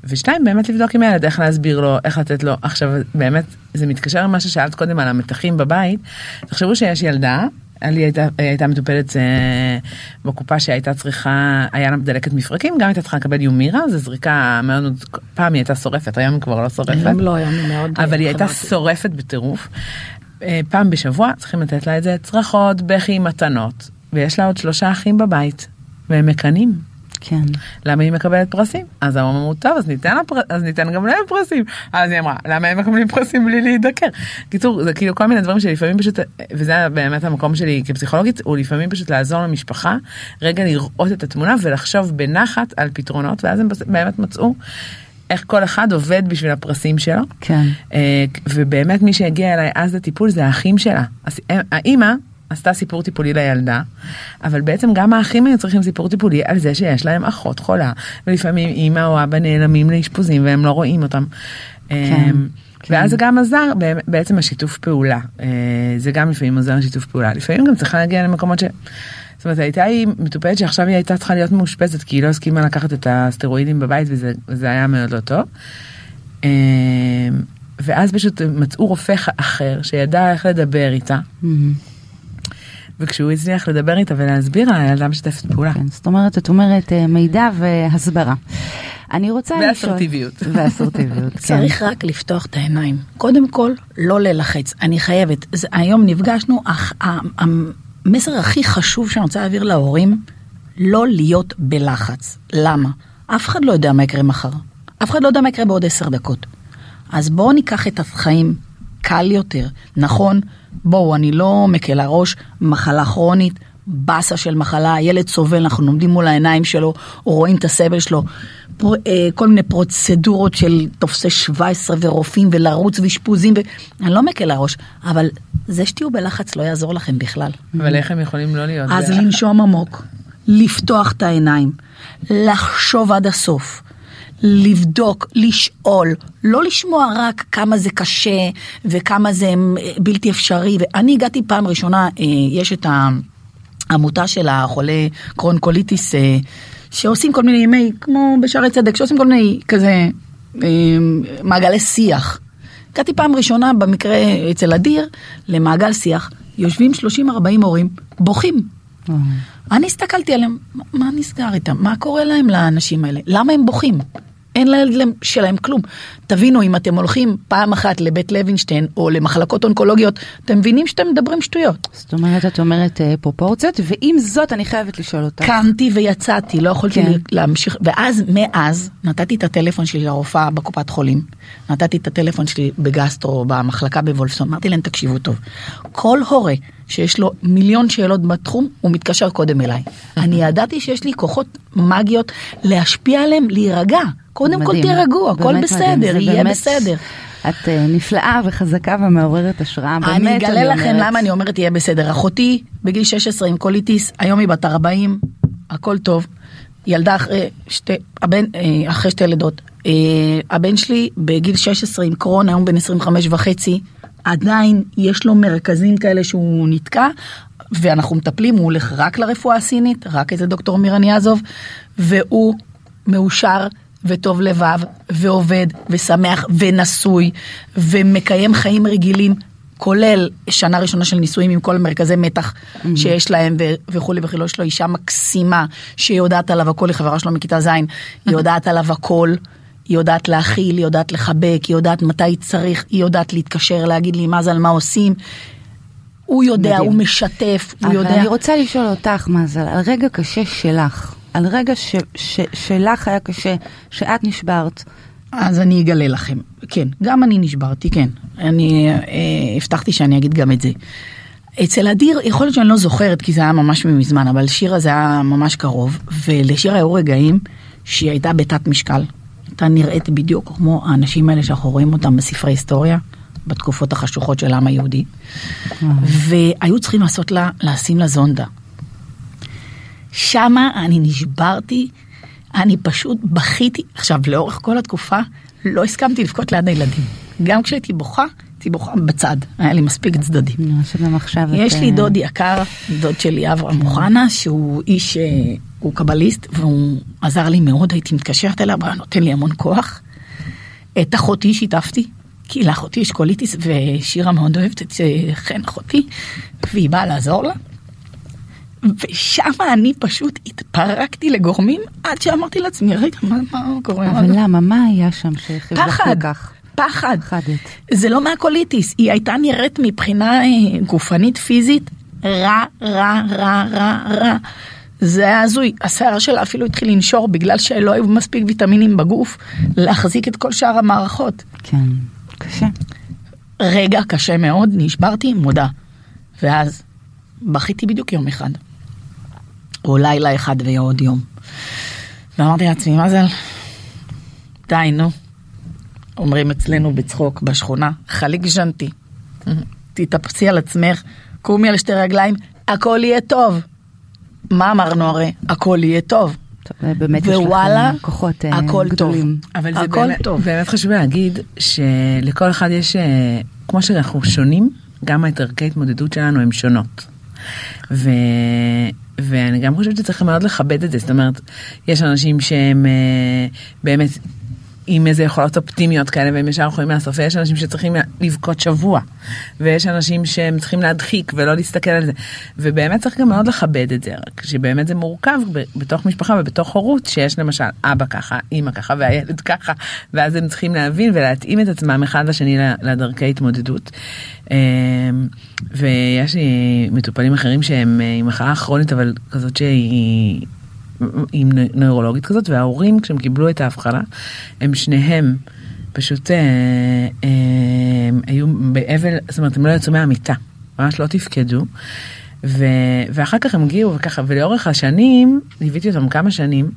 ושתיים באמת לבדוק עם הילד איך להסביר לו איך לתת לו עכשיו באמת זה מתקשר למה ששאלת קודם על המתחים בבית תחשבו שיש ילדה. לי הייתה, הייתה מטופלת אה, בקופה שהייתה צריכה, היה לה דלקת מפרקים, גם הייתה צריכה לקבל יומירה, זו זריקה מאוד, מאוד, פעם היא הייתה שורפת, היום היא כבר לא שורפת. היום לא, היום היא מאוד... אבל היא הייתה. שורפת בטירוף. אה, פעם בשבוע צריכים לתת לה את זה צרחות, בכי, מתנות, ויש לה עוד שלושה אחים בבית, והם מקנאים. כן. למה היא מקבלת פרסים? אז אמרו, טוב, אז ניתן, לה פר... אז ניתן גם להם פרסים. אז היא אמרה, למה הם מקבלים פרסים בלי להידקר? קיצור, זה כאילו כל מיני דברים שלפעמים פשוט, וזה באמת המקום שלי כפסיכולוגית, הוא לפעמים פשוט לעזור למשפחה, רגע לראות את התמונה ולחשוב בנחת על פתרונות, ואז הם באמת מצאו איך כל אחד עובד בשביל הפרסים שלו. כן. אה, ובאמת מי שהגיע אליי אז לטיפול זה האחים שלה. אז האימא עשתה סיפור טיפולי לילדה, אבל בעצם גם האחים היו צריכים סיפור טיפולי על זה שיש להם אחות חולה, ולפעמים אימא או אבא נעלמים לאשפוזים והם לא רואים אותם. אה, כן. ואז זה גם עזר בעצם השיתוף פעולה, אה, זה גם לפעמים עוזר לשיתוף פעולה, לפעמים גם צריכה להגיע למקומות ש... זאת אומרת הייתה היא מטופלת שעכשיו היא הייתה צריכה להיות מאושפזת כי היא לא הסכימה לקחת את הסטרואידים בבית וזה, וזה היה מאוד לא טוב. אה, ואז פשוט מצאו רופא אחר שידע איך לדבר איתה, מהמם. וכשהוא הצליח לדבר איתה ולהסביר לה, הילדה משתפת פעולה. כן, זאת אומרת, את אומרת אה, מידע והסברה. אני רוצה לשאול... ואסרטיביות. <laughs> ואסרטיביות, כן. צריך רק לפתוח את העיניים. קודם כל, לא ללחץ. אני חייבת. זה, היום נפגשנו, אך המסר הכי חשוב שאני רוצה להעביר להורים, לא להיות בלחץ. למה? אף אחד לא יודע מה יקרה מחר. אף אחד לא יודע מה יקרה בעוד עשר דקות. אז בואו ניקח את החיים קל יותר. נכון, בואו, אני לא מקלה ראש, מחלה כרונית, באסה של מחלה, הילד סובל, אנחנו עומדים מול העיניים שלו, רואים את הסבל שלו, פר, אה, כל מיני פרוצדורות של טופסי 17 ורופאים ולרוץ ואשפוזים, ו... אני לא מקלה ראש, אבל זה שתהיו בלחץ לא יעזור לכם בכלל. אבל איך הם יכולים לא להיות? אז לנשום עמוק, לפתוח את העיניים, לחשוב עד הסוף, לבדוק, לשאול, לא לשמוע רק כמה זה קשה וכמה זה אה, בלתי אפשרי. ואני הגעתי פעם ראשונה, אה, יש את העמותה של החולה קרונקוליטיס, אה, שעושים כל מיני ימי, כמו בשערי צדק, שעושים כל מיני כזה מעגלי שיח. הגעתי פעם ראשונה במקרה אצל אדיר למעגל שיח, יושבים 30-40 הורים, בוכים. אני הסתכלתי עליהם, מה נסגר איתם? מה קורה להם לאנשים האלה? למה הם בוכים? אין לילד שלהם כלום. תבינו, אם אתם הולכים פעם אחת לבית לוינשטיין או למחלקות אונקולוגיות, אתם מבינים שאתם מדברים שטויות. זאת אומרת, את אומרת אה, פרופורציות, ועם זאת אני חייבת לשאול אותך. קמתי ויצאתי, לא יכולתי כן. להמשיך, ואז, מאז, נתתי את הטלפון שלי לרופאה בקופת חולים, נתתי את הטלפון שלי בגסטרו, במחלקה בוולפסון, אמרתי להם, תקשיבו טוב, כל הורה שיש לו מיליון שאלות בתחום, הוא מתקשר קודם אליי. אני ידעתי שיש לי כוחות מגיות להשפיע עליהם, להירגע. קודם מדהים, כל תירגעו, הכל בסדר, יהיה באמת, בסדר. את אה, נפלאה וחזקה ומעוררת השראה, באמת אני אגלה לכם אומרת... למה אני אומרת יהיה בסדר. אחותי בגיל 16 עם קוליטיס, היום היא בת 40, הכל טוב. ילדה אחרי שתי, הבן, אה, אחרי שתי לידות. אה, הבן שלי בגיל 16 עם קרון, היום בן 25 וחצי, עדיין יש לו מרכזים כאלה שהוא נתקע, ואנחנו מטפלים, הוא הולך רק לרפואה הסינית, רק איזה דוקטור מירן יעזוב, והוא מאושר וטוב לבב, ועובד, ושמח, ונשוי, ומקיים חיים רגילים, כולל שנה ראשונה של נישואים עם כל מרכזי מתח mm-hmm. שיש להם וכולי וכולי, יש לו אישה מקסימה שיודעת עליו הכל, היא חברה שלו מכיתה ז', היא יודעת עליו הכל. היא יודעת להכיל, היא יודעת לחבק, היא יודעת מתי צריך, היא יודעת להתקשר, להגיד לי מה זה, על מה עושים. הוא יודע, מדהים. הוא משתף, הוא יודע. אבל אני רוצה לשאול אותך, מזל, על רגע קשה שלך, על רגע ש, ש, שלך היה קשה, שאת נשברת. אז אני אגלה לכם, כן, גם אני נשברתי, כן. אני אה, הבטחתי שאני אגיד גם את זה. אצל אדיר, יכול להיות שאני לא זוכרת כי זה היה ממש מזמן, אבל שירה זה היה ממש קרוב, ולשירה היו רגעים שהיא הייתה בתת משקל. הייתה נראית בדיוק כמו האנשים האלה שאנחנו רואים אותם בספרי היסטוריה, בתקופות החשוכות של העם היהודי, והיו צריכים לעשות לה, לשים לה זונדה. שמה אני נשברתי, אני פשוט בכיתי. עכשיו, לאורך כל התקופה לא הסכמתי לבכות ליד הילדים. גם כשהייתי בוכה, הייתי בוכה בצד, היה לי מספיק צדדים. שגם עכשיו יש לי דוד יקר, דוד שלי אברהם אוחנה, שהוא איש, אה, הוא קבליסט, והוא עזר לי מאוד, הייתי מתקשרת אליו, הוא נותן לי המון כוח. את אחותי שיתפתי, כי לאחותי יש קוליטיס, ושירה מאוד אוהבת את אה, חן אחותי, והיא באה לעזור לה. ושם אני פשוט התפרקתי לגורמים עד שאמרתי לעצמי, רגע, מה, מה קורה? אבל למה? מה היה שם שהכריח פחד, כך? פחד. פחדת. זה לא מהקוליטיס, היא הייתה נראית מבחינה אה, גופנית פיזית רע, רע, רע, רע, רע. זה היה הזוי, השיער שלה אפילו התחיל לנשור בגלל שלא היו מספיק ויטמינים בגוף להחזיק את כל שאר המערכות. כן, קשה. רגע קשה מאוד, נשברתי, מודה. ואז בכיתי בדיוק יום אחד. או לילה אחד ועוד יום. ואמרתי לעצמי, מה זה? די, נו. אומרים אצלנו בצחוק בשכונה, חליק ז'נטי. תתאפסי על עצמך, קומי על שתי רגליים, הכל יהיה טוב. מה אמרנו הרי? הכל יהיה טוב. באמת ווואלה, יש לכם כוחות אה, הכל גדולים. טוב. אבל זה הכל באמת, טוב. באמת חשוב להגיד שלכל אחד יש, אה, כמו שאנחנו שונים, גם את ערכי ההתמודדות שלנו הן שונות. ו... ואני גם חושבת שצריך מאוד לכבד את זה, זאת אומרת, יש אנשים שהם אה, באמת עם איזה יכולות אופטימיות כאלה והם ישר יכולים לאסוף, ויש אנשים שצריכים לבכות שבוע, ויש אנשים שהם צריכים להדחיק ולא להסתכל על זה, ובאמת צריך גם מאוד לכבד את זה, רק שבאמת זה מורכב בתוך משפחה ובתוך הורות, שיש למשל אבא ככה, אימא ככה והילד ככה, ואז הם צריכים להבין ולהתאים את עצמם אחד לשני לדרכי התמודדות. אמ, ויש לי מטופלים אחרים שהם אה, עם מחלה כרונית אבל כזאת שהיא עם נוירולוגית כזאת וההורים כשהם קיבלו את ההבחנה הם שניהם פשוט אה, אה, היו באבל זאת אומרת הם לא יצאו מהמיטה ממש לא תפקדו. ו, ואחר כך הם הגיעו וככה ולאורך השנים ליוויתי אותם כמה שנים.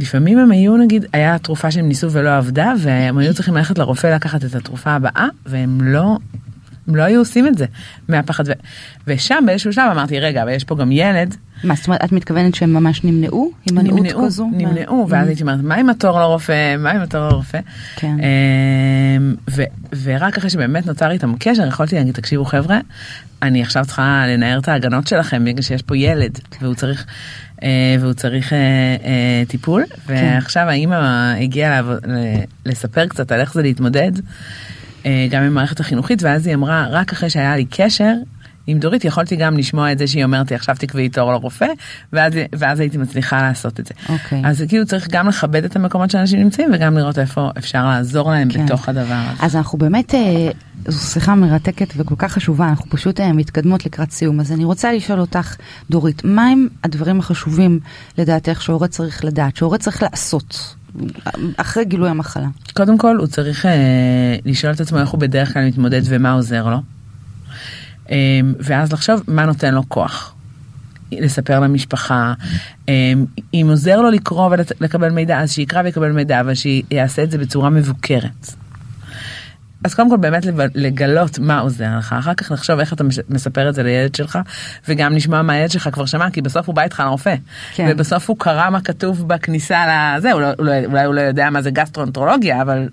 לפעמים הם היו נגיד היה תרופה שהם ניסו ולא עבדה והם היו צריכים ללכת לרופא לקחת את התרופה הבאה והם לא הם לא היו עושים את זה מהפחד. ו... ושם באיזשהו שלב אמרתי, רגע, אבל יש פה גם ילד. מה זאת אומרת, את מתכוונת שהם ממש נמנעו? הימנעות נמנעו, כזו? נמנעו, ואז הייתי אומרת, מה עם התור לרופא? מה עם התור לרופא? כן. אמ, ו- ורק אחרי שבאמת נוצר איתם קשר, יכולתי להגיד, תקשיבו חבר'ה, אני עכשיו צריכה לנער את ההגנות שלכם בגלל שיש פה ילד, והוא צריך, והוא צריך אה, אה, טיפול, ועכשיו האימא הגיעה לספר קצת על איך זה להתמודד, אה, גם עם המערכת החינוכית, ואז היא אמרה, רק אחרי שהיה לי קשר, עם דורית יכולתי גם לשמוע את זה שהיא אומרת לי עכשיו תקבעי תור לרופא ואז, ואז הייתי מצליחה לעשות את זה. אוקיי. אז כאילו צריך גם לכבד את המקומות שאנשים נמצאים וגם לראות איפה אפשר לעזור להם כן. בתוך הדבר הזה. אז אנחנו באמת, אה, זו שיחה מרתקת וכל כך חשובה, אנחנו פשוט אה, מתקדמות לקראת סיום. אז אני רוצה לשאול אותך, דורית, מה הם הדברים החשובים לדעתך שהורה צריך לדעת, שהורה צריך לעשות אחרי גילוי המחלה? קודם כל הוא צריך אה, לשאול את עצמו איך הוא בדרך כלל מתמודד ומה עוזר לו. אה, ואז לחשוב מה נותן לו כוח. לספר למשפחה, אה, אם עוזר לו לקרוא ולקבל מידע אז שיקרא ויקבל מידע אבל שיעשה את זה בצורה מבוקרת. אז קודם כל באמת לגלות מה עוזר לך, אחר כך לחשוב איך אתה מספר את זה לילד שלך, וגם לשמוע מה הילד שלך כבר שמע, כי בסוף הוא בא איתך לרופא. כן. ובסוף הוא קרא מה כתוב בכניסה לזה, הוא לא, לא, אולי הוא לא יודע מה זה גסטרואנטרולוגיה, אבל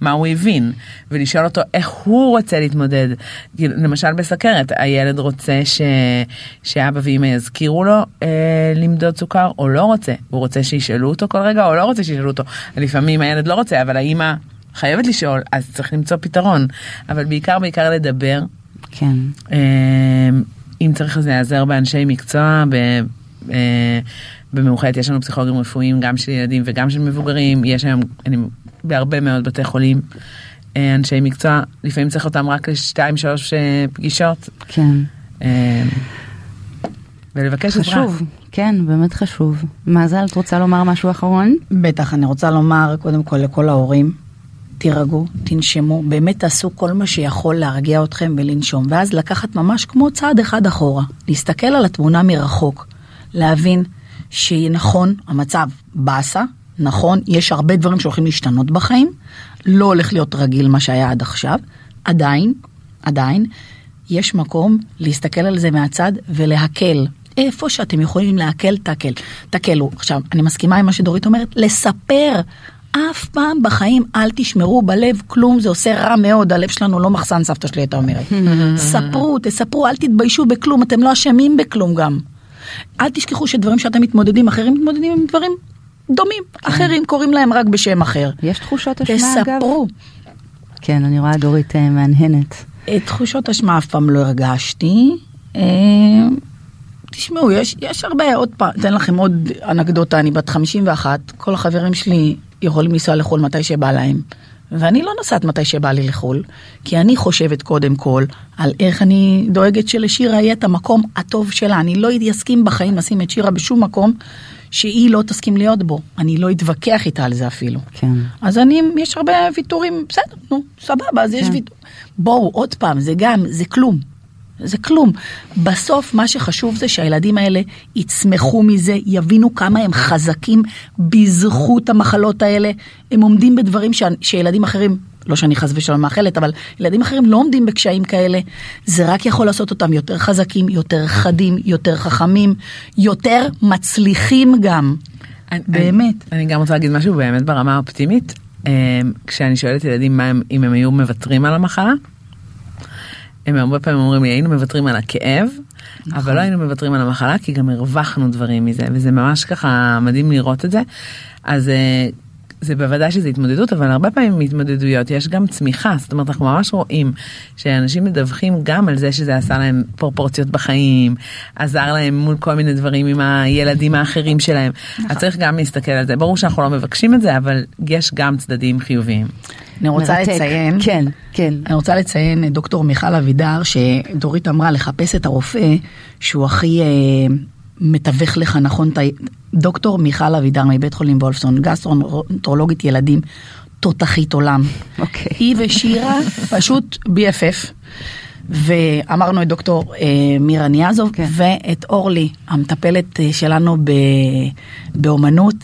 מה הוא הבין, ולשאול אותו איך הוא רוצה להתמודד. כאילו, למשל בסכרת, הילד רוצה ש... שאבא ואמא יזכירו לו אה, למדוד סוכר, או לא רוצה. הוא רוצה שישאלו אותו כל רגע, או לא רוצה שישאלו אותו. לפעמים הילד לא רוצה, אבל האמא חייבת לשאול, אז צריך למצוא פתרון. אבל בעיקר, בעיקר לדבר. כן. אה, אם צריך אז להיעזר באנשי מקצוע, ב... אה, במאוחדת יש לנו פסיכולוגים רפואיים גם של ילדים וגם של מבוגרים, יש היום אני, בהרבה מאוד בתי חולים אה, אנשי מקצוע, לפעמים צריך אותם רק לשתיים שלוש אה, פגישות, כן. אה, ולבקש עזרה. חשוב, כן, באמת חשוב. מזל, את רוצה לומר משהו אחרון? בטח, אני רוצה לומר קודם כל לכל ההורים, תירגעו, תנשמו, באמת תעשו כל מה שיכול להרגיע אתכם ולנשום, ואז לקחת ממש כמו צעד אחד אחורה, להסתכל על התמונה מרחוק, להבין שנכון, המצב באסה, נכון, יש הרבה דברים שהולכים להשתנות בחיים, לא הולך להיות רגיל מה שהיה עד עכשיו, עדיין, עדיין, יש מקום להסתכל על זה מהצד ולהקל. איפה שאתם יכולים להקל, תקל. תקלו. עכשיו, אני מסכימה עם מה שדורית אומרת, לספר. אף פעם בחיים אל תשמרו בלב כלום, זה עושה רע מאוד, הלב שלנו לא מחסן, סבתא שלי הייתה אומרת. <laughs> ספרו, תספרו, אל תתביישו בכלום, אתם לא אשמים בכלום גם. אל תשכחו שדברים שאתם מתמודדים, אחרים מתמודדים עם דברים דומים, אחרים קוראים להם רק בשם אחר. יש תחושות אשמה, אגב? תספרו. כן, אני רואה דורית אה, מהנהנת. אה, תחושות אשמה אף פעם לא הרגשתי. אה, תשמעו, יש, יש הרבה, עוד פעם, אתן לכם עוד אנקדוטה, אני בת 51, כל החברים שלי יכולים לנסוע לחו"ל מתי שבא להם. ואני לא נוסעת מתי שבא לי לחו"ל, כי אני חושבת קודם כל על איך אני דואגת שלשירה יהיה את המקום הטוב שלה. אני לא אסכים בחיים לשים את שירה בשום מקום שהיא לא תסכים להיות בו. אני לא אתווכח איתה על זה אפילו. כן. אז אני, יש הרבה ויתורים, בסדר, נו, סבבה, אז יש כן. ויתור. בואו, עוד פעם, זה גם, זה כלום. זה כלום. בסוף מה שחשוב זה שהילדים האלה יצמחו מזה, יבינו כמה הם חזקים בזכות המחלות האלה. הם עומדים בדברים ש... שילדים אחרים, לא שאני חס ושלום מאחלת, אבל ילדים אחרים לא עומדים בקשיים כאלה. זה רק יכול לעשות אותם יותר חזקים, יותר חדים, יותר חכמים, יותר מצליחים גם. אני- באמת. אני, אני גם רוצה להגיד משהו באמת ברמה האופטימית. אה, כשאני שואלת ילדים מה הם, אם הם היו מוותרים על המחלה, הם הרבה פעמים אומרים לי היינו מוותרים על הכאב, נכון. אבל לא היינו מוותרים על המחלה כי גם הרווחנו דברים מזה וזה ממש ככה מדהים לראות את זה. אז אה, זה בוודאי שזה התמודדות אבל הרבה פעמים מהתמודדויות יש גם צמיחה זאת אומרת אנחנו ממש רואים שאנשים מדווחים גם על זה שזה עשה להם פרופורציות בחיים עזר להם מול כל מיני דברים עם הילדים האחרים שלהם אז צריך גם להסתכל על זה ברור שאנחנו לא מבקשים את זה אבל יש גם צדדים חיוביים. אני רוצה מרתק. לציין, כן, כן. אני רוצה לציין את דוקטור מיכל אבידר, שדורית אמרה לחפש את הרופא שהוא הכי אה, מתווך לך נכון, דוקטור מיכל אבידר מבית חולים וולפסון, גסטרונטרולוגית ילדים, תותחית עולם. אוקיי. היא ושירה פשוט BFF. ואמרנו את דוקטור אה, מירה ניאזוב כן. ואת אורלי המטפלת אה, שלנו ב, באומנות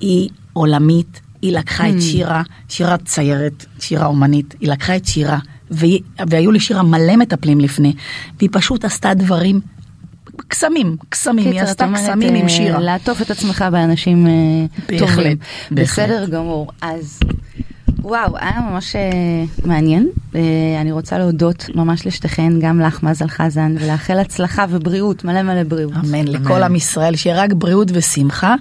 היא עולמית היא לקחה את שירה שירה ציירת שירה אומנית היא לקחה את שירה והיא- והיו לשירה מלא מטפלים לפני, והיא פשוט עשתה דברים, קסמים, קסמים, היא קיצר, את עשתה קסמים עם אה, שירה. לעטוף את עצמך באנשים אה, בהחלט, טובים. בהחלט. בסדר גמור. אז וואו, היה ממש אה, מעניין. אה, אני רוצה להודות ממש לשתיכן, גם לך, מזל חזן, ולאחל הצלחה ובריאות, מלא מלא בריאות. אמן, לכל עם ישראל, שיהיה רק בריאות ושמחה,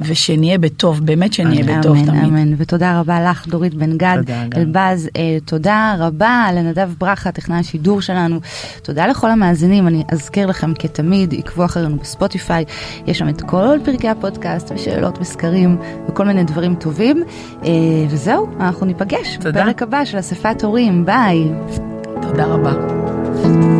ושנהיה בטוב, באמת שנהיה בטוב אמן, תמיד. אמן, ותודה רבה לך, דורית בן גד. אלבז, אה, תודה רבה לנדב ברכה, טכנאי השידור שלנו, תודה לכל המאזינים, אני אזכיר לכם כתמיד, עקבו אחרינו בספוטיפיי, יש שם את כל פרקי הפודקאסט, ושאלות וסקרים, וכל מיני דברים טובים, אה, וזהו, אנחנו ניפגש תודה. בפרק הבא של אספת הורים, ביי. תודה רבה.